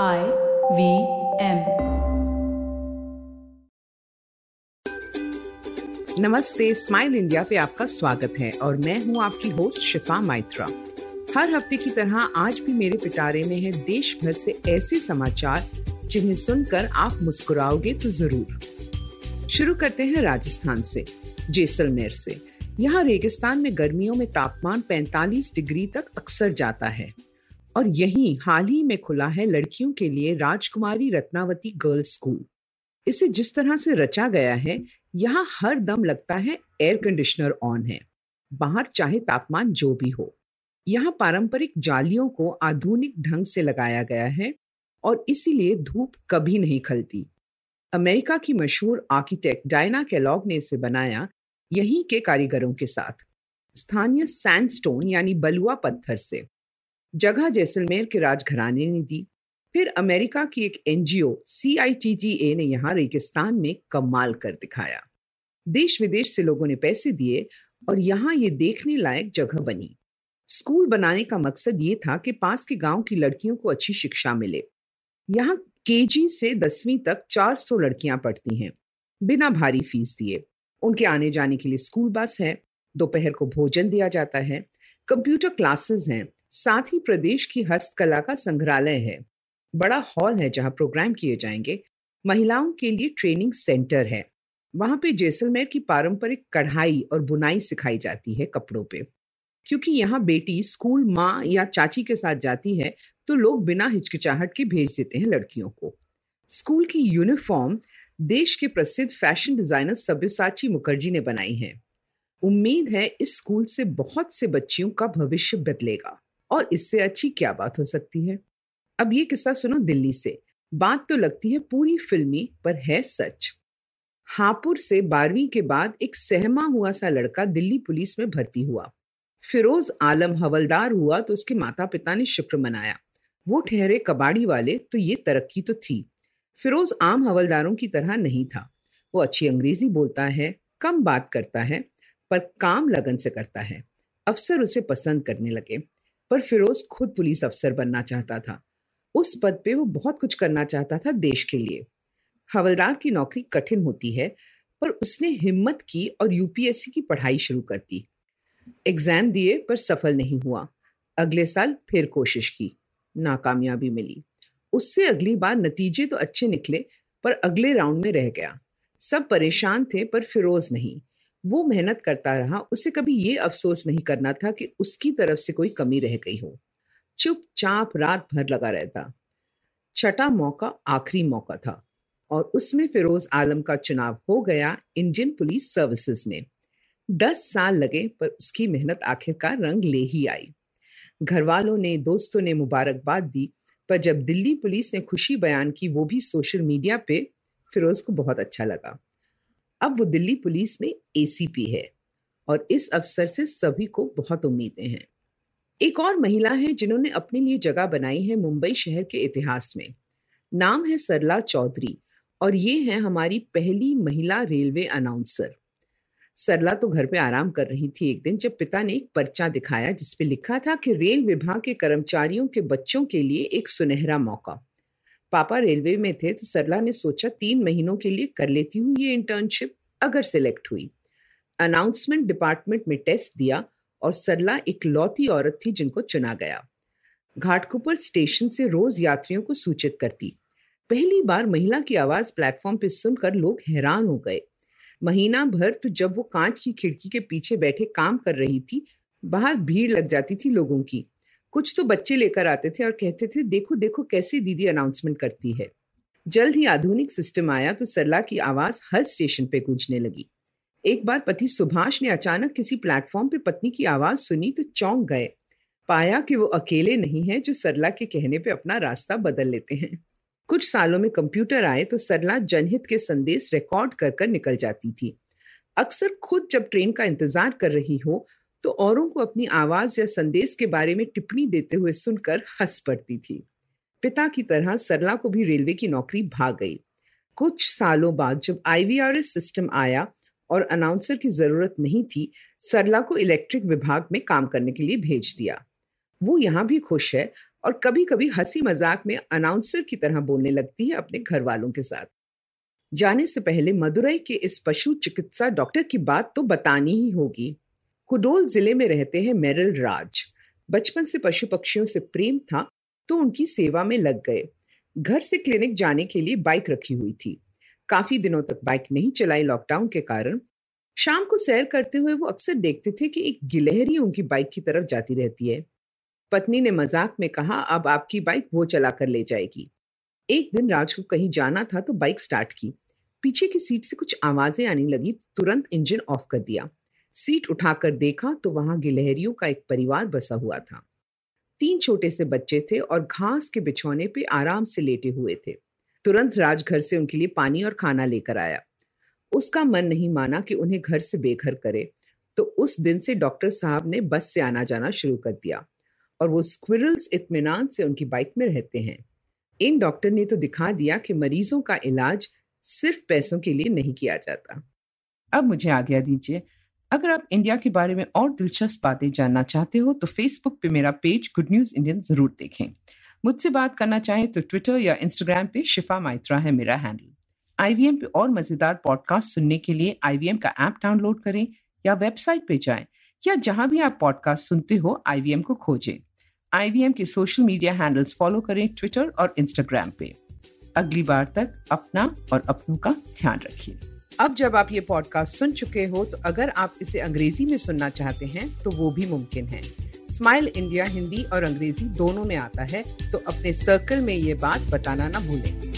I V M. नमस्ते, smile India पे आपका स्वागत है और मैं हूँ आपकी होस्ट शिफा माइत्रा। हर हफ़्ते की तरह आज भी मेरे पिटारे में है देश भर से ऐसे समाचार जिन्हें सुनकर आप मुस्कुराओगे तो ज़रूर। शुरू करते हैं राजस्थान से, जैसलमेर से। यहाँ रेगिस्तान में गर्मियों में तापमान 45 डिग्री तक अक्सर जाता है। और यही हाल ही में खुला है लड़कियों के लिए राजकुमारी रत्नावती गर्ल्स स्कूल। इसे जिस तरह से रचा गया है, यहाँ हर दम लगता है एयर कंडीशनर ऑन है। बाहर चाहे तापमान जो भी हो। यहाँ पारंपरिक जालियों को आधुनिक ढंग से लगाया गया है और इसीलिए धूप कभी नहीं खलती। अमेरिका की मशहूर आर्किटेक्ट डायना कैलॉग ने इसे बनाया यहीं के कारीगरों के साथ। स्थानीय सैंडस्टोन यानी बलुआ पत्थर से। जगह जैसलमेर के राजघराने ने दी। फिर अमेरिका की एक एनजीओ ए ने यहाँ रेगिस्तान में कमाल कर दिखाया। देश विदेश से लोगों ने पैसे दिए और यहाँ ये देखने लायक जगह बनी। स्कूल बनाने का मकसद ये था कि पास के गाँव की लड़कियों को अच्छी शिक्षा मिले। यहाँ केजी से दसवीं तक 400 लड़कियाँ पढ़ती हैं। बिना भारी फ़ीस दिए। उनके आने जाने के लिए स्कूल बस है। दोपहर को भोजन दिया जाता है। कंप्यूटर क्लासेस हैं। साथ ही प्रदेश की हस्तकला का संग्रहालय है। बड़ा हॉल है जहाँ प्रोग्राम किए जाएँगे। महिलाओं के लिए ट्रेनिंग सेंटर है। वहाँ पे जैसलमेर की पारंपरिक कढ़ाई और बुनाई सिखाई जाती है कपड़ों पे। क्योंकि यहाँ बेटी स्कूल माँ या चाची के साथ जाती है तो लोग बिना हिचकिचाहट के भेज देते हैं लड़कियों को। स्कूल की यूनिफॉर्म देश के प्रसिद्ध फ़ैशन डिज़ाइनर सब्यसाची मुखर्जी ने बनाई है। उम्मीद है इस स्कूल से बहुत से बच्चियों का भविष्य बदलेगा। और इससे अच्छी क्या बात हो सकती है? अब ये किस्सा सुनो दिल्ली से। बात तो लगती है पूरी फिल्मी, पर है सच। हापुर से बारहवीं के बाद एक सहमा हुआ सा लड़का दिल्ली पुलिस में भर्ती हुआ। फिरोज आलम हवलदार हुआ तो उसके माता पिता ने शुक्र मनाया। वो ठहरे कबाड़ी वाले तो ये तरक्की तो थी। फिरोज आम हवलदारों की तरह नहीं था। वो अच्छी अंग्रेज़ी बोलता है, कम बात करता है, पर काम लगन से करता है। अफसर उसे पसंद करने लगे। पर फिरोज खुद पुलिस अफसर बनना चाहता था। उस पद पे वो बहुत कुछ करना चाहता था देश के लिए। हवलदार की नौकरी कठिन होती है, पर उसने हिम्मत की और यूपीएससी की पढ़ाई शुरू कर दी। एग्ज़ाम दिए पर सफल नहीं हुआ। अगले साल फिर कोशिश की। नाकामयाबी मिली। उससे अगली बार नतीजे तो अच्छे निकले, पर अगले राउंड में रह गया। सब परेशान थे पर फिरोज नहीं। वो मेहनत करता रहा, उसे कभी ये अफसोस नहीं करना था कि उसकी तरफ़ से कोई कमी रह गई हो। चुपचाप रात भर लगा रहता। छठा मौका आखिरी मौका था और उसमें फिरोज आलम का चुनाव हो गया इंडियन पुलिस सर्विसेज़ में। दस साल लगे, पर उसकी मेहनत आखिरकार रंग ले ही आई। घर वालों ने, दोस्तों ने मुबारकबाद दी, पर जब दिल्ली पुलिस ने खुशी बयान की, वो भी सोशल मीडिया पे फिरोज को बहुत अच्छा लगा। अब वो दिल्ली पुलिस में एसीपी है और इस अवसर से सभी को बहुत उम्मीदें हैं। एक और महिला है जिन्होंने अपने लिए जगह बनाई है मुंबई शहर के इतिहास में। नाम है सरला चौधरी और ये है हमारी पहली महिला रेलवे अनाउंसर। सरला तो घर पे आराम कर रही थी एक दिन जब पिता ने एक पर्चा दिखाया जिसपे लिखा था कि रेल विभाग के कर्मचारियों के बच्चों के लिए एक सुनहरा मौका। पापा रेलवे में थे तो सरला ने सोचा तीन महीनों के लिए कर लेती हूँ ये इंटर्नशिप अगर सिलेक्ट हुई। अनाउंसमेंट डिपार्टमेंट में टेस्ट दिया और सरला एक लौती औरत थी जिनको चुना गया। घाटकुपर स्टेशन से रोज यात्रियों को सूचित करती। पहली बार महिला की आवाज़ प्लेटफॉर्म पर सुनकर लोग हैरान हो गए। महीना भर तो जब वो कांच की खिड़की के पीछे बैठे काम कर रही थी, बाहर भीड़ लग जाती थी लोगों की। कुछ तो बच्चे लेकर आते थे और कहते थे, देखो देखो कैसे दीदी अनाउंसमेंट करती है। जल्द ही आधुनिक सिस्टम आया तो सरला की आवाज़ हर स्टेशन पे गूंजने लगी। एक बार पति सुभाष ने अचानक किसी प्लेटफॉर्म पे पत्नी की आवाज़ सुनी तो चौंक गए। पाया कि वो अकेले नहीं है, जो सरला के कहने पे अपना रास्ता बदल लेते हैं। कुछ सालों में कंप्यूटर आए तो सरला जनहित के संदेश रिकॉर्ड कर कर निकल जाती थी। अक्सर खुद जब ट्रेन का इंतज़ार कर रही हो तो औरों को अपनी आवाज़ या संदेश के बारे में टिप्पणी देते हुए सुनकर हंस पड़ती थी। पिता की तरह सरला को भी रेलवे की नौकरी भाग गई। कुछ सालों बाद जब आईवीआरएस सिस्टम आया और अनाउंसर की ज़रूरत नहीं थी, सरला को इलेक्ट्रिक विभाग में काम करने के लिए भेज दिया। वो यहाँ भी खुश है और कभी कभी हँसी मज़ाक में अनाउंसर की तरह बोलने लगती है अपने घर वालों के साथ। जाने से पहले मदुरई के इस पशु चिकित्सा डॉक्टर की बात तो बतानी ही होगी। कुडोल ज़िले में रहते हैं मेरल राज। बचपन से पशु पक्षियों से प्रेम था तो उनकी सेवा में लग गए। घर से क्लिनिक जाने के लिए बाइक रखी हुई थी। काफ़ी दिनों तक बाइक नहीं चलाई लॉकडाउन के कारण। शाम को सैर करते हुए वो अक्सर देखते थे कि एक गिलहरी उनकी बाइक की तरफ़ जाती रहती है। पत्नी ने मज़ाक में कहा, अब आपकी बाइक वो चला कर ले जाएगी। एक दिन राज को कहीं जाना था तो बाइक स्टार्ट की। पीछे की सीट से कुछ आवाज़ें आने लगी, तुरंत इंजन ऑफ़ कर दिया। सीट उठाकर देखा तो वहाँ गिलहरियों का एक परिवार बसा हुआ था। तीन छोटे से बच्चे थे और घास के बिछौने पे आराम से लेटे हुए थे। तुरंत राज घर से उनके लिए पानी और खाना लेकर आया। उसका मन नहीं माना कि उन्हें घर से बेघर करे तो उस दिन से डॉक्टर साहब ने बस से आना जाना शुरू कर दिया और वो स्क्विरल्स इतमान से उनकी बाइक में रहते हैं। इन डॉक्टर ने तो दिखा दिया कि मरीजों का इलाज सिर्फ़ पैसों के लिए नहीं किया जाता। अब मुझे आज्ञा दीजिए अगर आप इंडिया के बारे में और दिलचस्प बातें जानना चाहते हो तो फेसबुक पे मेरा पेज गुड न्यूज़ इंडियन ज़रूर देखें। मुझसे बात करना चाहें तो ट्विटर या इंस्टाग्राम पे शिफा माइत्रा है मेरा हैंडल आईवीएम पे और मज़ेदार पॉडकास्ट सुनने के लिए आईवीएम का ऐप डाउनलोड करें या वेबसाइट पे जाएँ, या जहाँ भी आप पॉडकास्ट सुनते हो आईवीएम को खोजें। आईवीएम के सोशल मीडिया हैंडल्स फॉलो करें ट्विटर और इंस्टाग्राम पे। अगली बार तक अपना और अपनों का ध्यान रखिए। अब जब आप ये पॉडकास्ट सुन चुके हो तो अगर आप इसे अंग्रेज़ी में सुनना चाहते हैं तो वो भी मुमकिन है। स्माइल इंडिया हिंदी और अंग्रेज़ी दोनों में आता है तो अपने सर्कल में ये बात बताना ना भूलें।